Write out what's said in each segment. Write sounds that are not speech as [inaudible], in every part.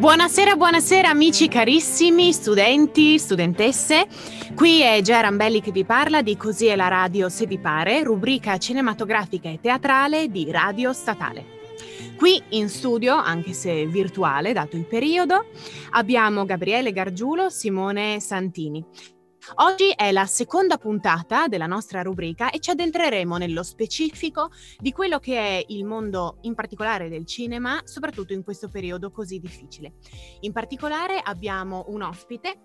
Buonasera, buonasera amici carissimi, studenti, studentesse. Qui è Gia Rambelli che vi parla di Così è la radio se vi pare, rubrica cinematografica e teatrale di Radio Statale. Qui in studio, anche se virtuale dato il periodo, abbiamo Gabriele Gargiulo, Simone Santini. Oggi è la seconda puntata della nostra rubrica e ci addentreremo nello specifico di quello che è il mondo in particolare del cinema, soprattutto in questo periodo così difficile. In particolare abbiamo un ospite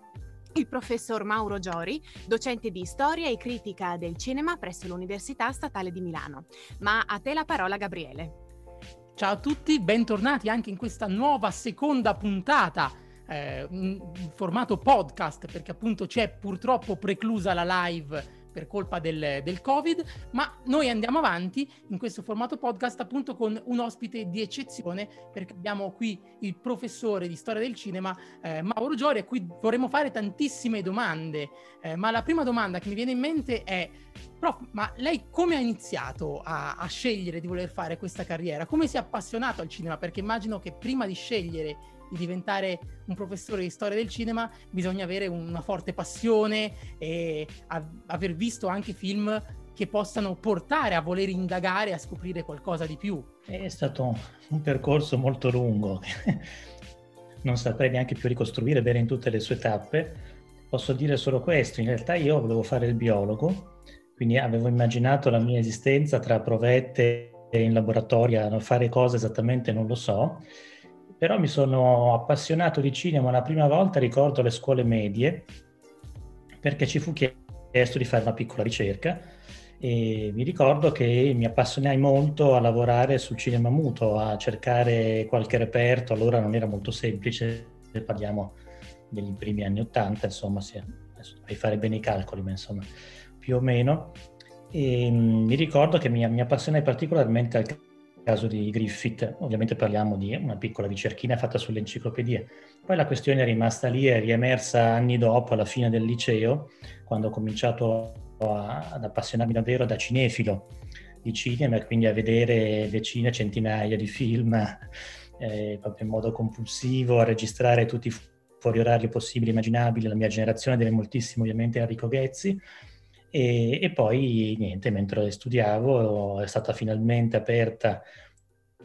il professor Mauro Giori, docente di storia e critica del cinema presso l'Università Statale di Milano. Ma a te la parola Gabriele. Ciao a tutti, bentornati anche in questa nuova seconda puntata eh, un formato podcast perché appunto c'è purtroppo preclusa la live per colpa del, del, Covid, ma noi andiamo avanti in questo formato podcast appunto con un ospite di eccezione perché abbiamo qui il professore di storia del cinema eh, Mauro Giori a cui vorremmo fare tantissime domande, eh, ma la prima domanda che mi viene in mente è Prof, ma lei come ha iniziato a, a scegliere di voler fare questa carriera? Come si è appassionato al cinema? Perché immagino che prima di scegliere di diventare un professore di storia del cinema bisogna avere una forte passione e a- aver visto anche film che possano portare a voler indagare, a scoprire qualcosa di più. È stato un percorso molto lungo, [laughs] non saprei neanche più ricostruire bene in tutte le sue tappe. Posso dire solo questo, in realtà io volevo fare il biologo, quindi avevo immaginato la mia esistenza tra provette in laboratorio, fare cose esattamente non lo so, però mi sono appassionato di cinema la prima volta, ricordo le scuole medie, perché ci fu chiesto di fare una piccola ricerca e mi ricordo che mi appassionai molto a lavorare sul cinema muto, a cercare qualche reperto, allora non era molto semplice, parliamo degli primi anni Ottanta, insomma, sì, dovrei fare bene i calcoli, ma insomma, più o meno. E, mm, mi ricordo che mi, mi appassionai particolarmente al caso di Griffith, ovviamente parliamo di una piccola ricerchina fatta sulle enciclopedie. Poi la questione è rimasta lì, è riemersa anni dopo, alla fine del liceo, quando ho cominciato a, ad appassionarmi davvero da cinefilo di cinema quindi a vedere decine, centinaia di film eh, proprio in modo compulsivo, a registrare tutti i fuori orari possibili e immaginabili. La mia generazione deve moltissimo ovviamente a Enrico Ghezzi. E, e, poi niente, mentre studiavo è stata finalmente aperta,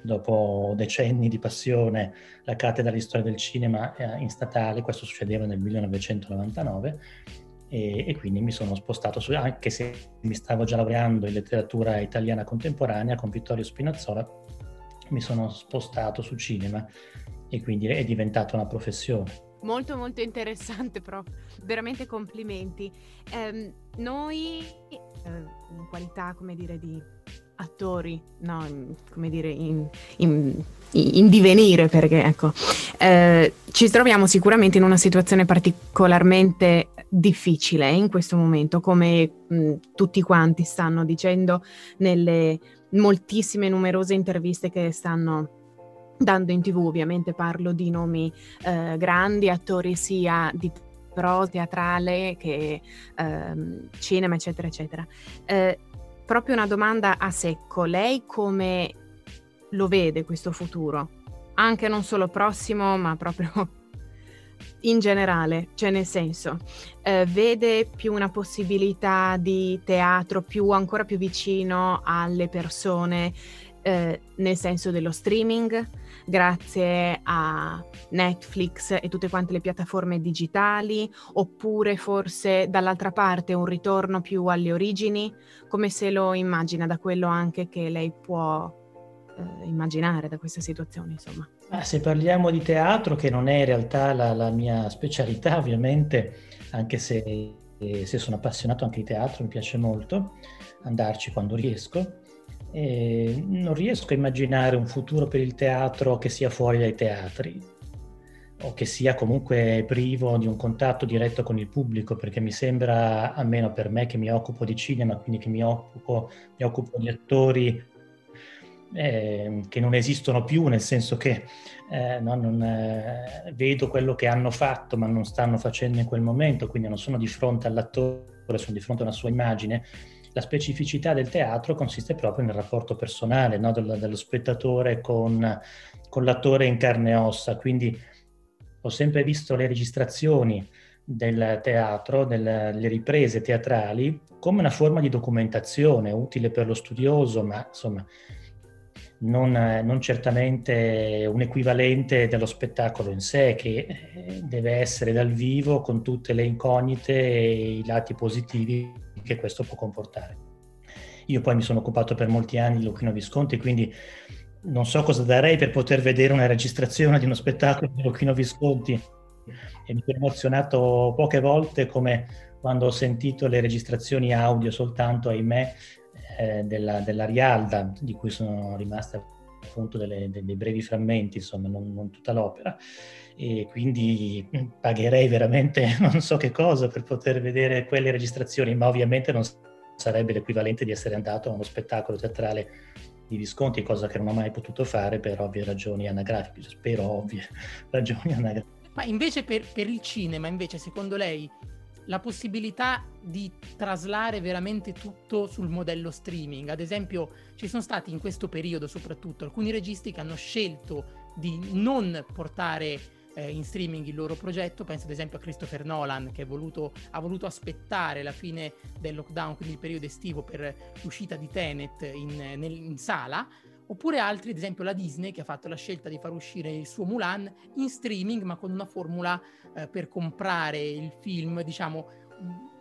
dopo decenni di passione, la cattedra di storia del cinema eh, in statale, questo succedeva nel 1999 e, e quindi mi sono spostato, su, anche se mi stavo già laureando in letteratura italiana contemporanea con Vittorio Spinazzola, mi sono spostato su cinema e quindi è diventata una professione. Molto molto interessante, prof. Veramente complimenti. Eh, noi, eh, in qualità, come dire, di attori, no, come dire, in, in, in divenire, perché ecco, eh, ci troviamo sicuramente in una situazione particolarmente difficile in questo momento, come mh, tutti quanti stanno dicendo nelle moltissime numerose interviste che stanno dando in tv, ovviamente parlo di nomi eh, grandi, attori sia di prosa teatrale che ehm, cinema, eccetera, eccetera. Eh, proprio una domanda a secco, lei come lo vede questo futuro? Anche non solo prossimo, ma proprio [laughs] in generale, cioè nel senso, eh, vede più una possibilità di teatro più ancora più vicino alle persone, eh, nel senso dello streaming, grazie a Netflix e tutte quante le piattaforme digitali, oppure forse dall'altra parte un ritorno più alle origini, come se lo immagina da quello anche che lei può eh, immaginare da questa situazione, insomma. Ah, se parliamo di teatro, che non è in realtà la, la mia specialità, [laughs] ovviamente, anche se, se sono appassionato anche di teatro, mi piace molto andarci quando riesco e non riesco a immaginare un futuro per il teatro che sia fuori dai teatri o che sia comunque privo di un contatto diretto con il pubblico, perché mi sembra, almeno per me che mi occupo di cinema, quindi che mi occupo, mi occupo di attori eh, che non esistono più, nel senso che eh, no, non, eh, vedo quello che hanno fatto ma non stanno facendo in quel momento, quindi non sono di fronte all'attore, sono di fronte a una sua immagine la specificità del teatro consiste proprio nel rapporto personale no? dello, dello, spettatore con, con, l'attore in carne e ossa, quindi ho sempre visto le registrazioni del teatro, delle riprese teatrali, come una forma di documentazione utile per lo studioso, ma insomma non, non, certamente un equivalente dello spettacolo in sé, che eh, deve essere dal vivo con tutte le incognite e i lati positivi che questo può comportare. Io poi mi sono occupato per molti anni di Luchino Visconti, quindi non so cosa darei per poter vedere una registrazione di uno spettacolo di Luchino Visconti e mi sono emozionato poche volte come quando ho sentito le registrazioni audio soltanto, ahimè, eh, della, della, Rialda, di cui sono rimaste appunto delle, dei brevi frammenti, insomma, non, non, tutta l'opera. E quindi pagherei veramente [laughs] non so che cosa per poter vedere quelle registrazioni, ma ovviamente non sarebbe l'equivalente di essere andato a uno spettacolo teatrale di Visconti, cosa che non ho mai potuto fare per ovvie ragioni anagrafiche, spero ovvie [laughs] ragioni anagrafiche. Ma invece per, per il cinema, invece, secondo lei la possibilità di traslare veramente tutto sul modello streaming. Ad esempio, ci sono stati in questo periodo soprattutto alcuni registi che hanno scelto di non portare eh, in streaming il loro progetto. Penso ad esempio a Christopher Nolan che voluto, ha voluto aspettare la fine del lockdown, quindi il periodo estivo per l'uscita di Tenet in, nel, in sala oppure altri, ad esempio la Disney che ha fatto la scelta di far uscire il suo Mulan in streaming ma con una formula eh, per comprare il film, diciamo,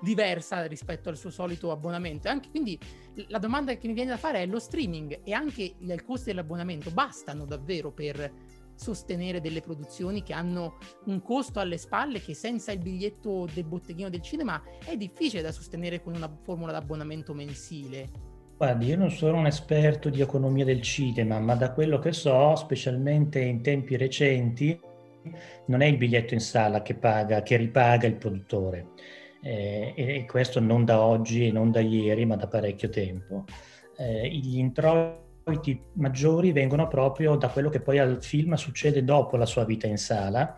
diversa rispetto al suo solito abbonamento. Anche, quindi la domanda che mi viene da fare è lo streaming e anche il costo dell'abbonamento bastano davvero per sostenere delle produzioni che hanno un costo alle spalle che senza il biglietto del botteghino del cinema è difficile da sostenere con una formula d'abbonamento mensile. Guardi, io non sono un esperto di economia del cinema, ma da quello che so, specialmente in tempi recenti, non è il biglietto in sala che, paga, che ripaga il produttore. Eh, e questo non da oggi e non da ieri, ma da parecchio tempo. Eh, gli introiti maggiori vengono proprio da quello che poi al film succede dopo la sua vita in sala,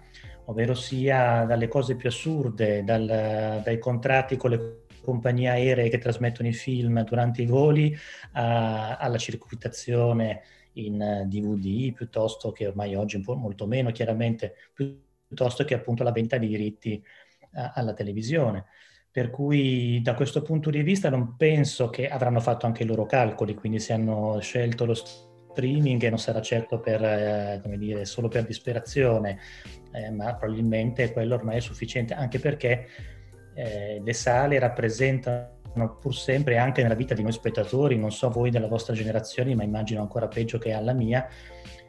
ovvero sia dalle cose più assurde, dal, dai contratti con le compagnie aeree che trasmettono i film durante i voli a, alla circuitazione in DVD, piuttosto che ormai oggi un po' molto meno chiaramente, piuttosto che appunto la vendita di diritti a, alla televisione. Per cui da questo punto di vista non penso che avranno fatto anche i loro calcoli, quindi se hanno scelto lo streaming non sarà certo per, eh, come dire, solo per disperazione, eh, ma probabilmente quello ormai è sufficiente, anche perché eh, le sale rappresentano pur sempre anche nella vita di noi spettatori, non so voi della vostra generazione, ma immagino ancora peggio che alla mia,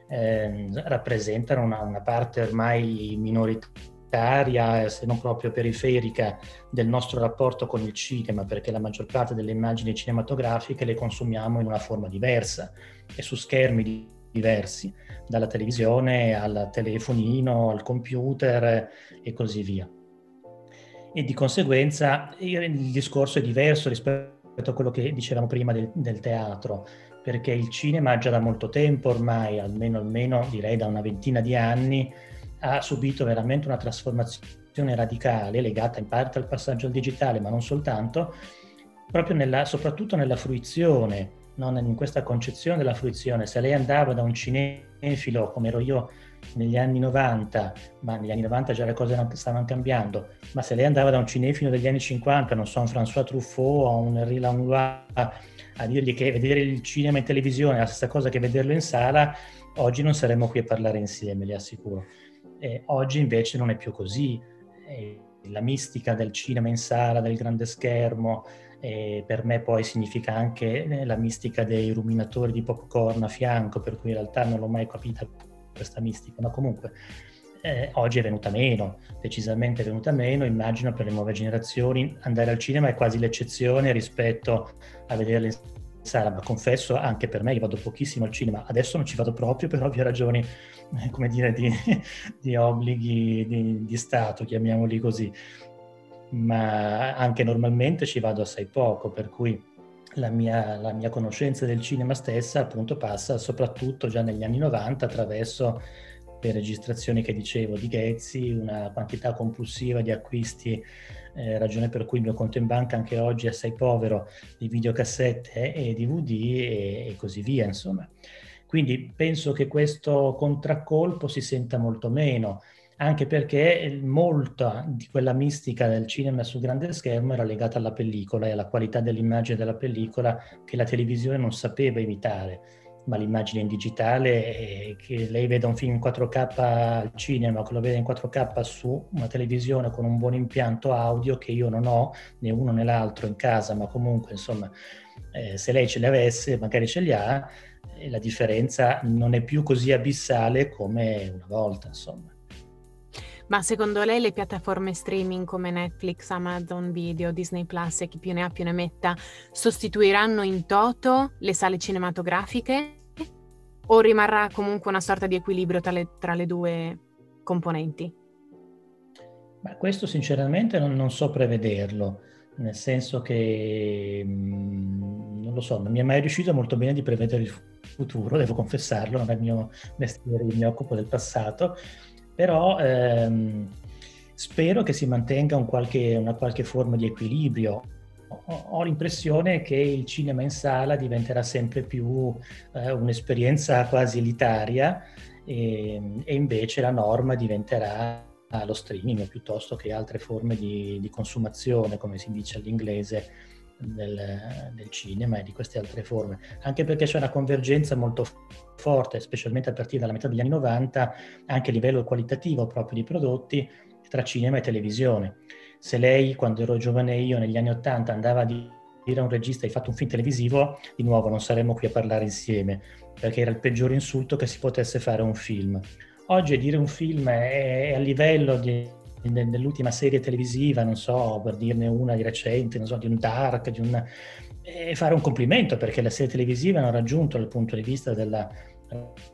eh, rappresentano una, una, parte ormai minoritaria, se non proprio periferica, del nostro rapporto con il cinema, perché la maggior parte delle immagini cinematografiche le consumiamo in una forma diversa e su schermi diversi, dalla televisione al telefonino, al computer e così via e di conseguenza il discorso è diverso rispetto a quello che dicevamo prima del, del teatro, perché il cinema già da molto tempo ormai, almeno, almeno direi da una ventina di anni, ha subito veramente una trasformazione radicale legata in parte al passaggio al digitale, ma non soltanto, proprio nella, soprattutto nella fruizione, non in questa concezione della fruizione. Se lei andava da un cinefilo, come ero io negli anni 90, ma negli anni 90 già le cose stavano cambiando, ma se lei andava da un cinefilo degli anni 50, non so, un François Truffaut o un Henri Langlois, a dirgli che vedere il cinema in televisione è la stessa cosa che vederlo in sala, oggi non saremmo qui a parlare insieme, le assicuro. E oggi invece non è più così. E la mistica del cinema in sala, del grande schermo, e per me poi significa anche eh, la mistica dei ruminatori di popcorn a fianco, per cui in realtà non l'ho mai capita questa mistica, ma comunque eh, oggi è venuta meno, decisamente è venuta meno, immagino per le nuove generazioni andare al cinema è quasi l'eccezione rispetto a vederle in sala, ma confesso anche per me, io vado pochissimo al cinema, adesso non ci vado proprio per ovvie ragioni, eh, come dire, di, [laughs] di obblighi di, di Stato, chiamiamoli così, ma anche normalmente ci vado assai poco, per cui la mia, la mia, conoscenza del cinema stessa appunto passa soprattutto già negli anni 90 attraverso le registrazioni che dicevo di Ghezzi, una quantità compulsiva di acquisti, eh, ragione per cui il mio conto in banca anche oggi è assai povero di videocassette e DVD e, e così via, insomma. Quindi penso che questo contraccolpo si senta molto meno. Anche perché molta di quella mistica del cinema sul grande schermo era legata alla pellicola e alla qualità dell'immagine della pellicola che la televisione non sapeva imitare ma l'immagine in digitale, che lei veda un film in 4K al cinema, che lo veda in 4K su una televisione con un buon impianto audio che io non ho né uno né l'altro in casa, ma comunque insomma eh, se lei ce le avesse, magari ce li ha, la differenza non è più così abissale come una volta, insomma. Ma secondo lei le piattaforme streaming come Netflix, Amazon Video, Disney Plus e chi più ne ha più ne metta sostituiranno in toto le sale cinematografiche? O rimarrà comunque una sorta di equilibrio tra le, tra le due componenti? Ma questo sinceramente non, non, so prevederlo, nel senso che mh, mm, non lo so, non mi è mai riuscito molto bene di prevedere il futuro, devo confessarlo, non è il mio mestiere, mi occupo del passato però ehm, spero che si mantenga un qualche, una qualche forma di equilibrio. Ho, ho, l'impressione che il cinema in sala diventerà sempre più eh, un'esperienza quasi elitaria e, e, invece la norma diventerà lo streaming piuttosto che altre forme di, di consumazione, come si dice all'inglese, del, del, cinema e di queste altre forme, anche perché c'è una convergenza molto forte, specialmente a partire dalla metà degli anni 90, anche a livello qualitativo proprio di prodotti tra cinema e televisione. Se lei, quando ero giovane io, negli anni 80, andava a dire a un regista hai fatto un film televisivo, di nuovo non saremmo qui a parlare insieme, perché era il peggior insulto che si potesse fare a un film. Oggi dire un film è, è a livello di nell'ultima serie televisiva, non so, per dirne una di recente, non so, di un Dark, di un... e fare un complimento perché le serie televisive hanno raggiunto dal punto di vista della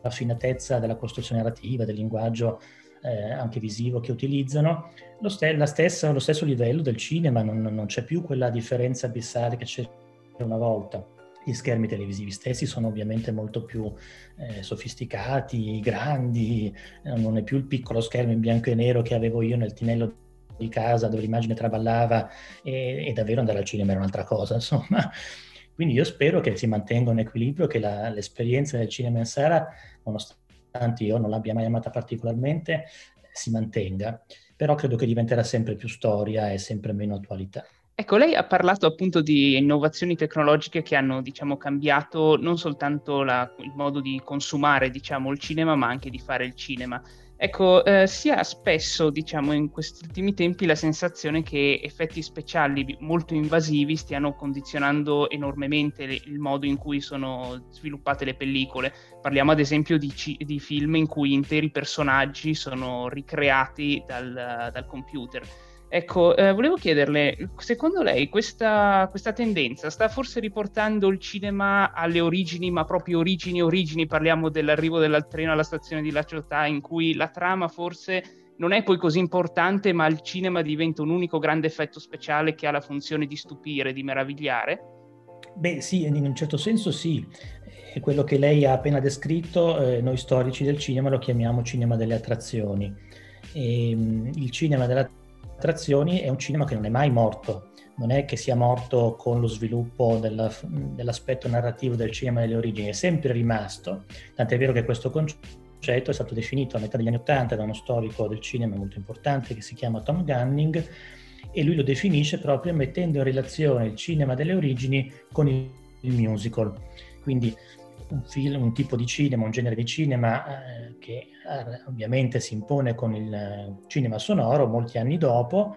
raffinatezza della costruzione narrativa, del linguaggio eh, anche visivo che utilizzano, lo, st- stessa, lo, stesso livello del cinema, non, non c'è più quella differenza abissale che c'era una volta gli schermi televisivi stessi sono ovviamente molto più eh, sofisticati, grandi, eh, non è più il piccolo schermo in bianco e nero che avevo io nel tinello di casa dove l'immagine traballava e, e davvero andare al cinema era un'altra cosa, [laughs] insomma. Quindi io spero che si mantenga un equilibrio, che la, l'esperienza del cinema in sala, nonostante io non l'abbia mai amata particolarmente, si mantenga. Però credo che diventerà sempre più storia e sempre meno attualità. Ecco, lei ha parlato appunto di innovazioni tecnologiche che hanno, diciamo, cambiato non soltanto la, il modo di consumare, diciamo, il cinema, ma anche di fare il cinema. Ecco, eh, si ha spesso, diciamo, in questi ultimi tempi la sensazione che effetti speciali molto invasivi stiano condizionando enormemente le, il modo in cui sono sviluppate le pellicole. Parliamo ad esempio di, di film in cui interi personaggi sono ricreati dal, dal computer. Ecco, eh, volevo chiederle, secondo lei questa, questa, tendenza sta forse riportando il cinema alle origini, ma proprio origini, origini, parliamo dell'arrivo del treno alla stazione di La Ciottà, in cui la trama forse non è poi così importante, ma il cinema diventa un unico grande effetto speciale che ha la funzione di stupire, di meravigliare? Beh sì, in un certo senso sì. Quello che lei ha appena descritto, eh, noi storici del cinema lo chiamiamo cinema delle attrazioni. E, ehm, il cinema delle attrazioni è un cinema che non è mai morto, non è che sia morto con lo sviluppo della, dell'aspetto narrativo del cinema delle origini, è sempre rimasto, tant'è vero che questo concetto è stato definito a metà degli anni Ottanta da uno storico del cinema molto importante che si chiama Tom Gunning e lui lo definisce proprio mettendo in relazione il cinema delle origini con il musical. Quindi un, film, un tipo di cinema, un genere di cinema eh, che eh, ovviamente si impone con il eh, cinema sonoro molti anni dopo,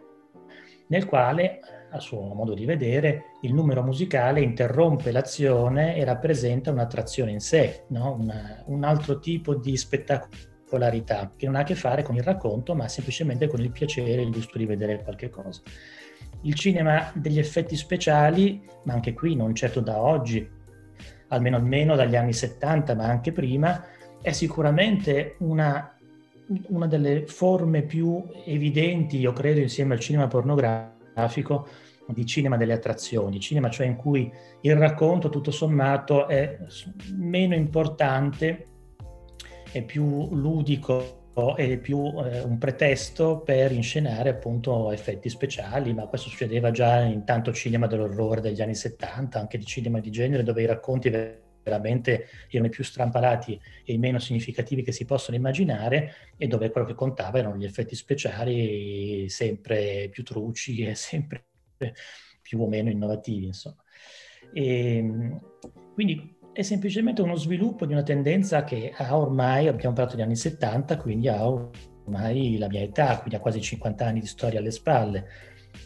nel quale, a suo modo di vedere, il numero musicale interrompe l'azione e rappresenta un'attrazione in sé, no? Una, un altro tipo di spettacolarità che non ha a che fare con il racconto, ma semplicemente con il piacere e il gusto di vedere qualche cosa. Il cinema degli effetti speciali, ma anche qui non certo da oggi, almeno, almeno dagli anni 70, ma anche prima, è sicuramente una, una delle forme più evidenti, io credo, insieme al cinema pornografico, di cinema delle attrazioni, cinema cioè in cui il racconto tutto sommato è meno importante, è più ludico è più eh, un pretesto per inscenare appunto effetti speciali, ma questo succedeva già in tanto cinema dell'orrore degli anni 70, anche di cinema di genere, dove i racconti veramente erano i più strampalati e i meno significativi che si possono immaginare e dove quello che contava erano gli effetti speciali sempre più truci e [laughs] sempre più o meno innovativi, insomma. E, ehm, quindi è semplicemente uno sviluppo di una tendenza che ha ormai, abbiamo parlato degli anni 70, quindi ha ormai la mia età, quindi ha quasi 50 anni di storia alle spalle.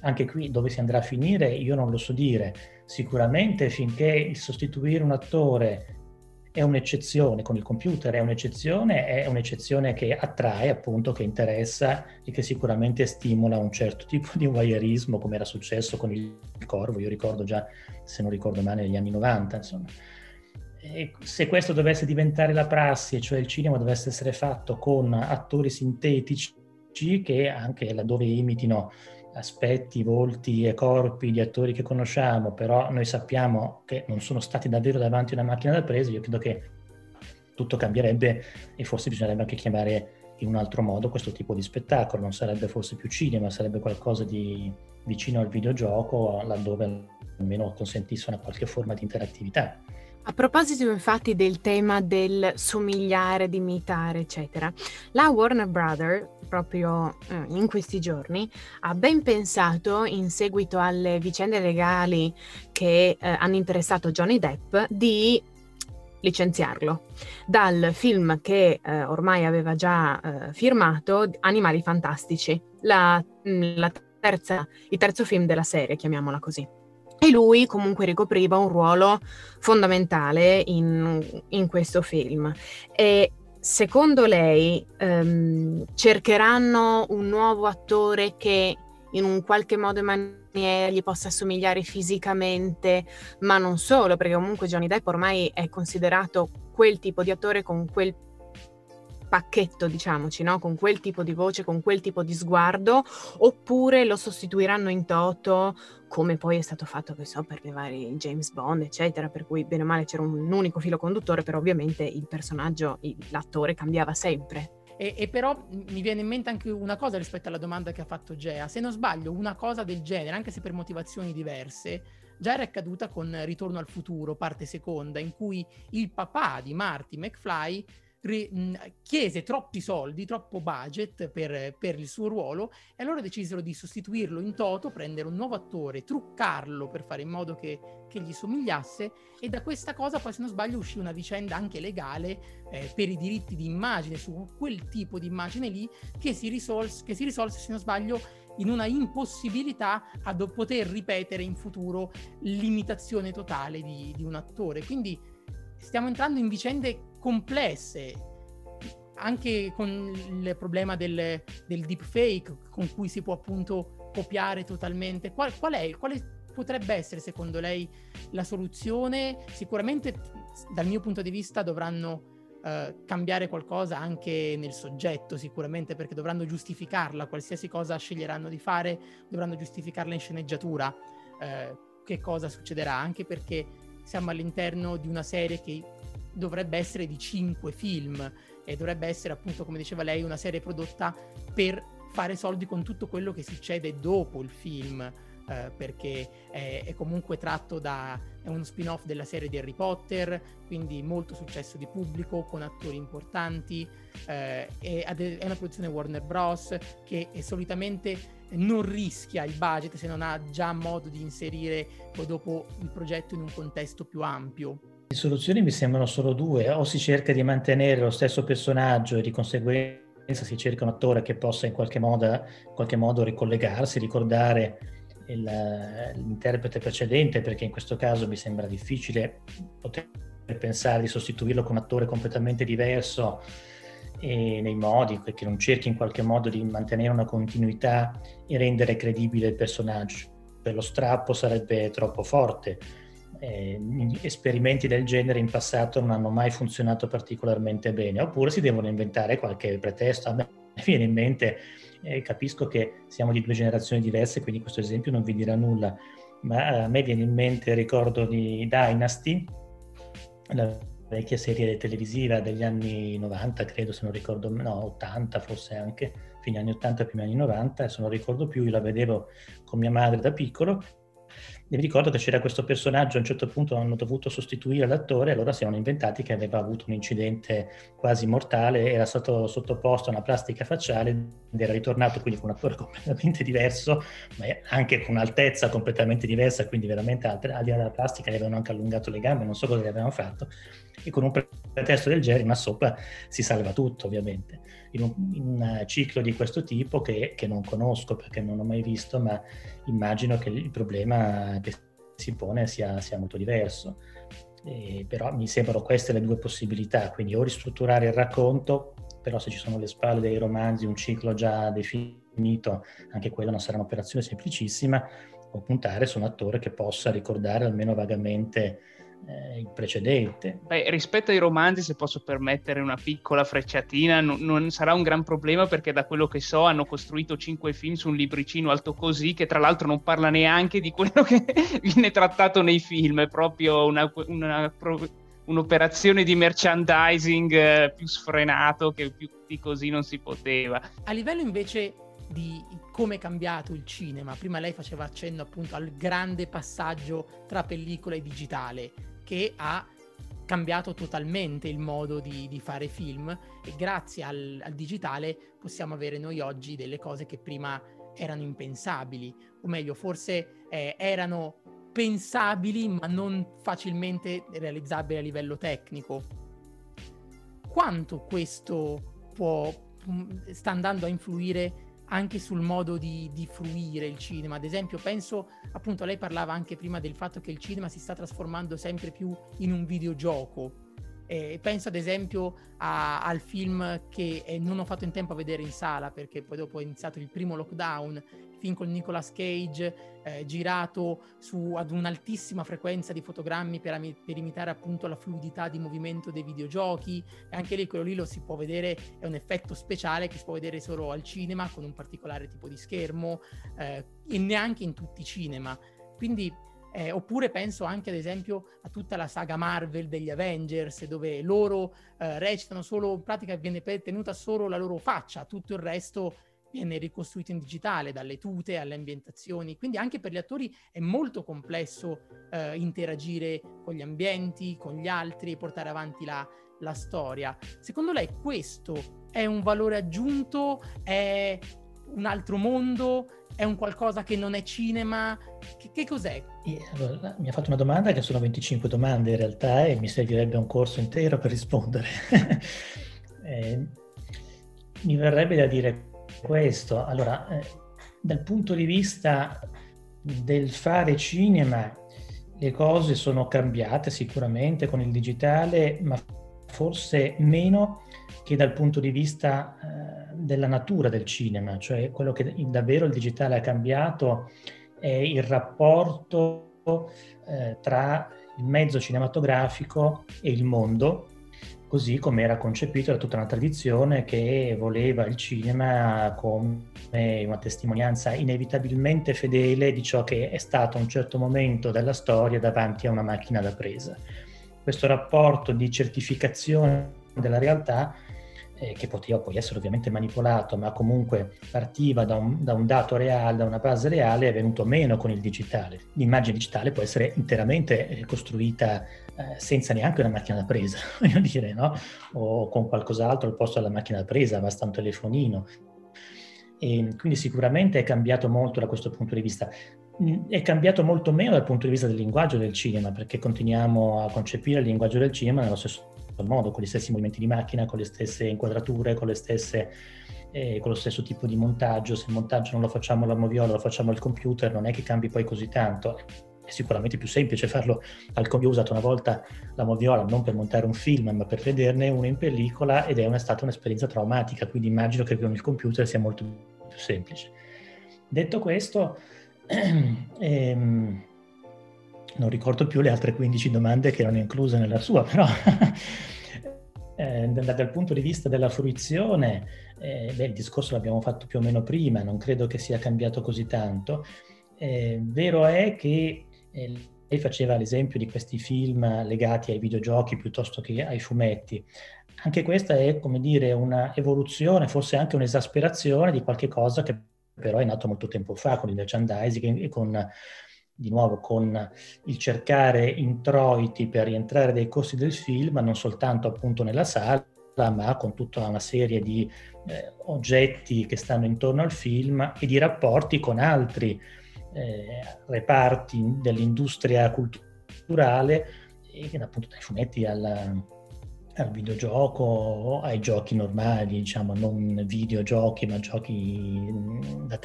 Anche qui dove si andrà a finire io non lo so dire. Sicuramente finché il sostituire un attore è un'eccezione, con il computer è un'eccezione, è un'eccezione che attrae appunto, che interessa e che sicuramente stimola un certo tipo di voyeurismo come era successo con il Corvo, io ricordo già, se non ricordo male, negli anni 90, insomma se questo dovesse diventare la prassi, cioè il cinema dovesse essere fatto con attori sintetici che anche laddove imitino aspetti, volti e corpi di attori che conosciamo, però noi sappiamo che non sono stati davvero davanti a una macchina da presa, io credo che tutto cambierebbe e forse bisognerebbe anche chiamare in un altro modo questo tipo di spettacolo, non sarebbe forse più cinema, sarebbe qualcosa di vicino al videogioco, laddove almeno consentisse una qualche forma di interattività. A proposito infatti del tema del somigliare, di imitare, eccetera, la Warner Brothers proprio eh, in questi giorni ha ben pensato, in seguito alle vicende legali che eh, hanno interessato Johnny Depp, di licenziarlo. Dal film che eh, ormai aveva già eh, firmato, Animali Fantastici, la, mm, la terza, il terzo film della serie, chiamiamola così e lui comunque ricopriva un ruolo fondamentale in, in questo film. E secondo lei ehm, cercheranno un nuovo attore che in un qualche modo e maniera gli possa assomigliare fisicamente, ma non solo, perché comunque Johnny Depp ormai è considerato quel tipo di attore con quel pacchetto, diciamoci, no? con quel tipo di voce, con quel tipo di sguardo, oppure lo sostituiranno in toto, come poi è stato fatto, che so, per le varie James Bond, eccetera, per cui bene o male c'era un unico filo conduttore, però ovviamente il personaggio, l'attore cambiava sempre. E, e, però mi viene in mente anche una cosa rispetto alla domanda che ha fatto Gea. Se non sbaglio, una cosa del genere, anche se per motivazioni diverse, già era accaduta con Ritorno al futuro, parte seconda, in cui il papà di Marty McFly ri- chiese troppi soldi, troppo budget per, per, il suo ruolo e allora decisero di sostituirlo in toto, prendere un nuovo attore, truccarlo per fare in modo che, che gli somigliasse e da questa cosa poi se non sbaglio uscì una vicenda anche legale eh, per i diritti di immagine su quel tipo di immagine lì che si, risolse, che si risolse se non sbaglio in una impossibilità a do- poter ripetere in futuro l'imitazione totale di, di un attore. Quindi stiamo entrando in vicende complesse, anche con il problema del, del deepfake con cui si può appunto copiare totalmente. Qual, qual è, quale potrebbe essere secondo lei la soluzione? Sicuramente dal mio punto di vista dovranno Uh, cambiare qualcosa anche nel soggetto, sicuramente, perché dovranno giustificarla, qualsiasi cosa sceglieranno di fare, dovranno giustificarla in sceneggiatura. Uh, che cosa succederà? Anche perché siamo all'interno di una serie che dovrebbe essere di cinque film e dovrebbe essere appunto, come diceva lei, una serie prodotta per fare soldi con tutto quello che succede dopo il film. Eh, perché è, è, comunque tratto da uno spin-off della serie di Harry Potter, quindi molto successo di pubblico con attori importanti. Eh, è, è, una produzione Warner Bros. che solitamente non rischia il budget se non ha già modo di inserire poi dopo il progetto in un contesto più ampio. Le soluzioni mi sembrano solo due, o si cerca di mantenere lo stesso personaggio e di conseguenza si cerca un attore che possa in qualche modo, in qualche modo ricollegarsi, ricordare il, l'interprete precedente, perché in questo caso mi sembra difficile poter pensare di sostituirlo con un attore completamente diverso e nei modi, che non cerchi in qualche modo di mantenere una continuità e rendere credibile il personaggio. Per lo strappo sarebbe troppo forte eh, esperimenti del genere in passato non hanno mai funzionato particolarmente bene, oppure si devono inventare qualche pretesto. A me [laughs] viene in mente, eh, capisco che siamo di due generazioni diverse, quindi questo esempio non vi dirà nulla, ma a me viene in mente il ricordo di Dynasty, la vecchia serie televisiva degli anni 90, credo, se non ricordo, no, 80 forse anche, fine anni 80, primi anni 90, se non ricordo più, io la vedevo con mia madre da piccolo mi ricordo che c'era questo personaggio, a un certo punto hanno dovuto sostituire l'attore, allora si erano inventati che aveva avuto un incidente quasi mortale, era stato sottoposto a una plastica facciale ed era ritornato quindi con un attore completamente diverso, ma anche con un'altezza completamente diversa, quindi veramente al di là della plastica gli avevano anche allungato le gambe, non so cosa gli avevano fatto, e con un pretesto del genere, ma sopra si salva tutto ovviamente. In un, in un ciclo di questo tipo che, che non conosco perché non ho mai visto, ma immagino che il problema che si pone sia, sia molto diverso. Eh, però mi sembrano queste le due possibilità, quindi o ristrutturare il racconto, però se ci sono alle spalle dei romanzi un ciclo già definito, anche quella non sarà un'operazione semplicissima, o puntare su un attore che possa ricordare almeno vagamente eh, il precedente. Beh, rispetto ai romanzi, se posso permettere una piccola frecciatina, non, non, sarà un gran problema perché da quello che so hanno costruito cinque film su un libricino alto così che tra l'altro non parla neanche di quello che [laughs] viene trattato nei film, è proprio una, una, un'operazione di merchandising eh, più sfrenato che più di così non si poteva. A livello invece di come è cambiato il cinema. Prima lei faceva accenno appunto al grande passaggio tra pellicola e digitale che ha cambiato totalmente il modo di, di fare film e grazie al, al, digitale possiamo avere noi oggi delle cose che prima erano impensabili, o meglio, forse eh, erano pensabili ma non facilmente realizzabili a livello tecnico. Quanto questo può, mm, sta andando a influire anche sul modo di, di, fruire il cinema. Ad esempio, penso, appunto, lei parlava anche prima del fatto che il cinema si sta trasformando sempre più in un videogioco. Eh, penso ad esempio a, al film che eh, non ho fatto in tempo a vedere in sala perché poi dopo è iniziato il primo lockdown, film con Nicolas Cage eh, girato su, ad un'altissima frequenza di fotogrammi per, per, imitare appunto la fluidità di movimento dei videogiochi e anche lì quello lì lo si può vedere, è un effetto speciale che si può vedere solo al cinema con un particolare tipo di schermo eh, e neanche in tutti i cinema. Quindi eh, oppure penso anche ad esempio a tutta la saga Marvel degli Avengers, dove loro eh, recitano solo, in pratica viene tenuta solo la loro faccia, tutto il resto viene ricostruito in digitale, dalle tute alle ambientazioni, quindi anche per gli attori è molto complesso eh, interagire con gli ambienti, con gli altri e portare avanti la, la storia. Secondo lei questo è un valore aggiunto? È un altro mondo? È un qualcosa che non è cinema? Che, che cos'è? Allora, mi ha fatto una domanda che sono 25 domande in realtà e mi servirebbe un corso intero per rispondere. [laughs] eh, mi verrebbe da dire questo. Allora, eh, dal punto di vista del fare cinema, le cose sono cambiate sicuramente con il digitale, ma forse meno che dal punto di vista eh, della natura del cinema, cioè quello che davvero il digitale ha cambiato è il rapporto eh, tra il mezzo cinematografico e il mondo così come era concepito da tutta una tradizione che voleva il cinema come una testimonianza inevitabilmente fedele di ciò che è stato a un certo momento della storia davanti a una macchina da presa. Questo rapporto di certificazione della realtà eh, che poteva poi essere ovviamente manipolato, ma comunque partiva da un, da un, dato reale, da una base reale, è venuto meno con il digitale. L'immagine digitale può essere interamente eh, costruita eh, senza neanche una macchina da presa, [laughs] voglio dire, no? O con qualcos'altro al posto della macchina da presa, basta un telefonino. E quindi sicuramente è cambiato molto da questo punto di vista. Mm, è cambiato molto meno dal punto di vista del linguaggio del cinema, perché continuiamo a concepire il linguaggio del cinema nello stesso modo, con gli stessi movimenti di macchina, con le stesse inquadrature, con, le stesse, eh, con lo stesso tipo di montaggio. Se il montaggio non lo facciamo alla moviola, lo facciamo al computer, non è che cambi poi così tanto. È sicuramente più semplice farlo al computer. Ho usato una volta la moviola non per montare un film, ma per vederne uno in pellicola ed è una, stata un'esperienza traumatica, quindi immagino che con il computer sia molto più semplice. Detto questo, [clears throat] ehm, non ricordo più le altre 15 domande che erano incluse nella sua, però [laughs] eh, dal, punto di vista della fruizione, eh, beh, il discorso l'abbiamo fatto più o meno prima, non credo che sia cambiato così tanto. Eh, vero è che eh, lei faceva l'esempio di questi film legati ai videogiochi piuttosto che ai fumetti. Anche questa è, come dire, una evoluzione, forse anche un'esasperazione di qualche cosa che però è nato molto tempo fa con il merchandising e con di nuovo con il cercare introiti per rientrare dai costi del film, non soltanto appunto nella sala, ma con tutta una serie di eh, oggetti che stanno intorno al film e di rapporti con altri eh, reparti dell'industria culturale, e, appunto dai fumetti al, al videogioco, ai giochi normali, diciamo non videogiochi, ma giochi da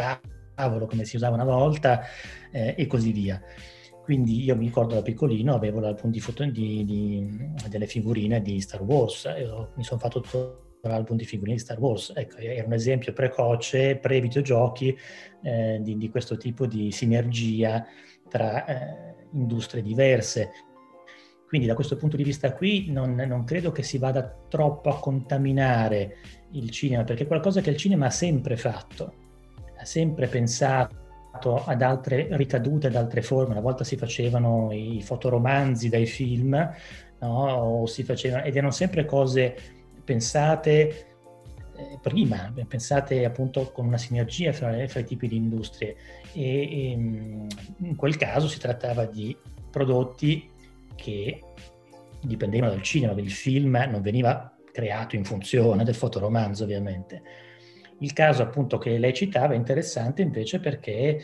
tavolo come si usava una volta eh, e così via. Quindi io mi ricordo da piccolino avevo l'album di, foto, di, di delle figurine di Star Wars, mi sono fatto tutto l'album di figurine di Star Wars. Ecco, era un esempio precoce, pre-videogiochi, eh, di, di, questo tipo di sinergia tra eh, industrie diverse. Quindi da questo punto di vista qui non, non, credo che si vada troppo a contaminare il cinema, perché è qualcosa che il cinema ha sempre fatto, sempre pensato ad altre ricadute, ad altre forme. Una volta si facevano i fotoromanzi dai film, no? facevano, ed erano sempre cose pensate eh, prima, pensate appunto con una sinergia fra, fra i tipi di industrie. E, e, mm, in quel caso si trattava di prodotti che dipendevano dal cinema, il film non veniva creato in funzione del fotoromanzo ovviamente il caso appunto che lei citava è interessante invece perché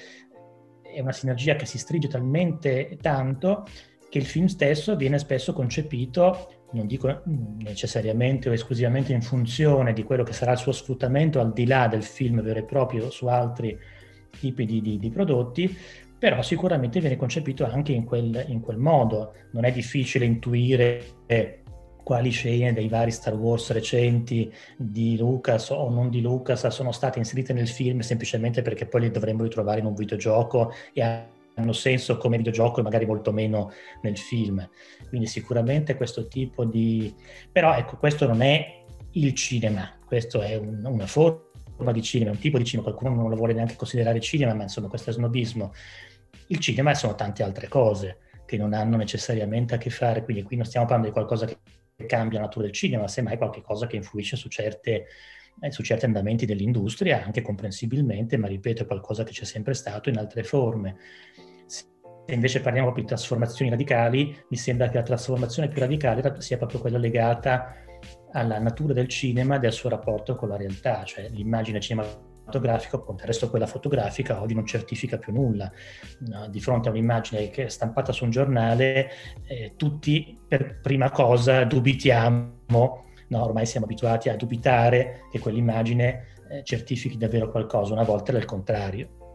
è una sinergia che si stringe talmente tanto che il film stesso viene spesso concepito, non dico necessariamente o esclusivamente in funzione di quello che sarà il suo sfruttamento al di là del film vero e proprio su altri tipi di, di, di prodotti, però sicuramente viene concepito anche in quel, in quel modo. Non è difficile intuire quali scene dei vari Star Wars recenti di Lucas o non di Lucas sono state inserite nel film semplicemente perché poi le dovremmo ritrovare in un videogioco e hanno senso come videogioco e magari molto meno nel film. Quindi sicuramente questo tipo di... però ecco, questo non è il cinema, questo è un, una forma di cinema, un tipo di cinema, qualcuno non lo vuole neanche considerare cinema, ma insomma questo è snobismo. Il cinema sono tante altre cose che non hanno necessariamente a che fare, quindi qui non stiamo parlando di qualcosa che cambia la natura del cinema, semmai qualcosa che influisce su, certe, eh, su certi andamenti dell'industria, anche comprensibilmente, ma ripeto, è qualcosa che c'è sempre stato in altre forme. Se invece parliamo proprio di trasformazioni radicali, mi sembra che la trasformazione più radicale sia proprio quella legata alla natura del cinema e del suo rapporto con la realtà, cioè l'immagine cinematografica fotografico, resto quella fotografica oggi non certifica più nulla. No? Di fronte a un'immagine che è stampata su un giornale, eh, tutti per prima cosa dubitiamo, no? ormai siamo abituati a dubitare che quell'immagine eh, certifichi davvero qualcosa, una volta era il contrario.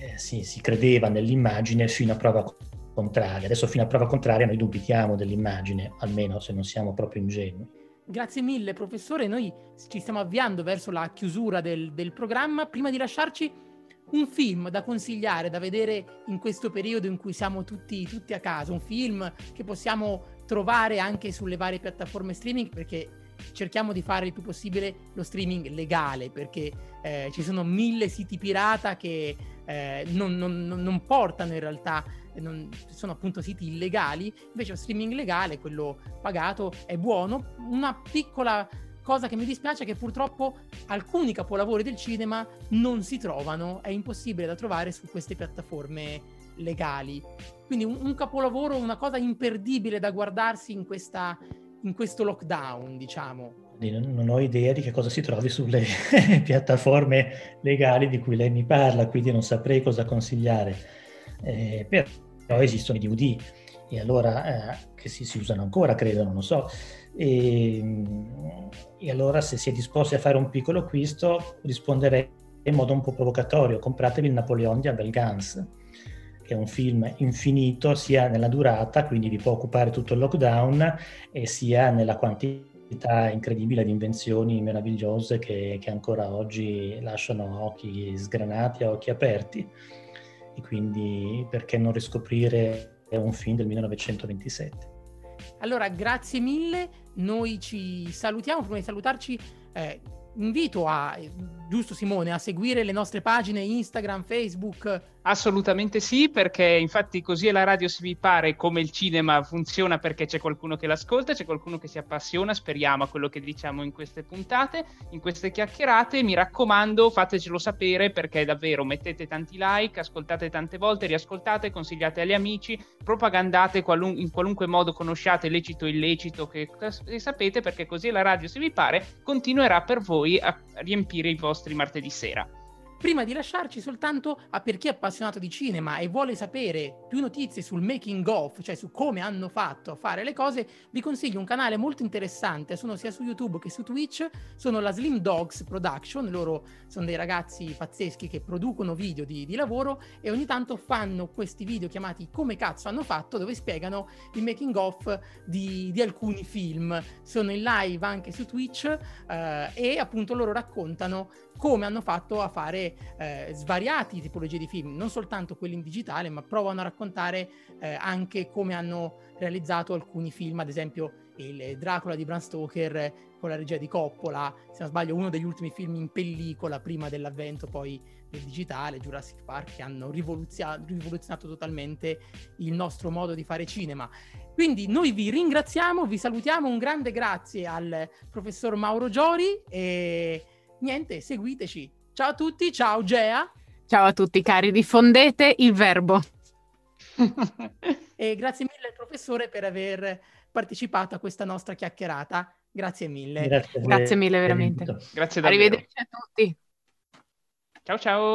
Eh, si, si credeva nell'immagine fino a prova contraria, adesso fino a prova contraria noi dubitiamo dell'immagine, almeno se non siamo proprio ingenui. Grazie mille professore, noi ci stiamo avviando verso la chiusura del, del, programma. Prima di lasciarci un film da consigliare, da vedere in questo periodo in cui siamo tutti, tutti a casa, un film che possiamo trovare anche sulle varie piattaforme streaming perché cerchiamo di fare il più possibile lo streaming legale perché eh, ci sono mille siti pirata che eh, non, non, non, portano in realtà non, sono appunto siti illegali, invece lo streaming legale, quello pagato, è buono. Una piccola cosa che mi dispiace è che purtroppo alcuni capolavori del cinema non si trovano, è impossibile da trovare su queste piattaforme legali. Quindi un, un capolavoro, una cosa imperdibile da guardarsi in, questa, in questo lockdown, diciamo. Non ho idea di che cosa si trovi sulle [laughs] piattaforme legali di cui lei mi parla, quindi non saprei cosa consigliare eh, però esistono i DVD e allora, eh, che si, si, usano ancora, credo, non lo so. E, e, allora se si è disposti a fare un piccolo acquisto, risponderei in modo un po' provocatorio, compratevi il Napoleon di Abel Gans, che è un film infinito sia nella durata, quindi vi può occupare tutto il lockdown, e sia nella quantità incredibile di invenzioni meravigliose che, che ancora oggi lasciano occhi sgranati occhi aperti e quindi perché non riscoprire un film del 1927. Allora, grazie mille, noi ci salutiamo, prima di salutarci eh, invito a giusto Simone, a seguire le nostre pagine Instagram, Facebook. Assolutamente sì, perché infatti così è la radio se vi pare come il cinema funziona perché c'è qualcuno che l'ascolta, c'è qualcuno che si appassiona, speriamo a quello che diciamo in queste puntate, in queste chiacchierate. Mi raccomando, fatecelo sapere perché davvero mettete tanti like, ascoltate tante volte, riascoltate, consigliate agli amici, propagandate qualun- in qualunque modo conosciate lecito e illecito che, che sapete perché così è la radio se vi pare continuerà per voi a riempire i vostri martedì sera. Prima di lasciarci soltanto a per chi è appassionato di cinema e vuole sapere più notizie sul making of, cioè su come hanno fatto a fare le cose, vi consiglio un canale molto interessante, sono sia su YouTube che su Twitch, sono la Slim Dogs Production, loro sono dei ragazzi pazzeschi che producono video di, di lavoro e ogni tanto fanno questi video chiamati come cazzo hanno fatto, dove spiegano il making of di, di alcuni film. Sono in live anche su Twitch eh, e appunto loro raccontano come hanno fatto a fare eh, svariati tipologie di film, non soltanto quelli in digitale, ma provano a raccontare eh, anche come hanno realizzato alcuni film, ad esempio il Dracula di Bram Stoker con la regia di Coppola, se non sbaglio uno degli ultimi film in pellicola prima dell'avvento poi del digitale, Jurassic Park, che hanno rivoluzionato, rivoluzionato totalmente il nostro modo di fare cinema. Quindi noi vi ringraziamo, vi salutiamo, un grande grazie al professor Mauro Giori e niente, seguiteci. Ciao a tutti, ciao Gea. Ciao a tutti cari, diffondete il verbo. e grazie mille professore per aver partecipato a questa nostra chiacchierata. Grazie mille. Grazie, grazie mille veramente. Grazie davvero. Arrivederci a tutti. Ciao ciao.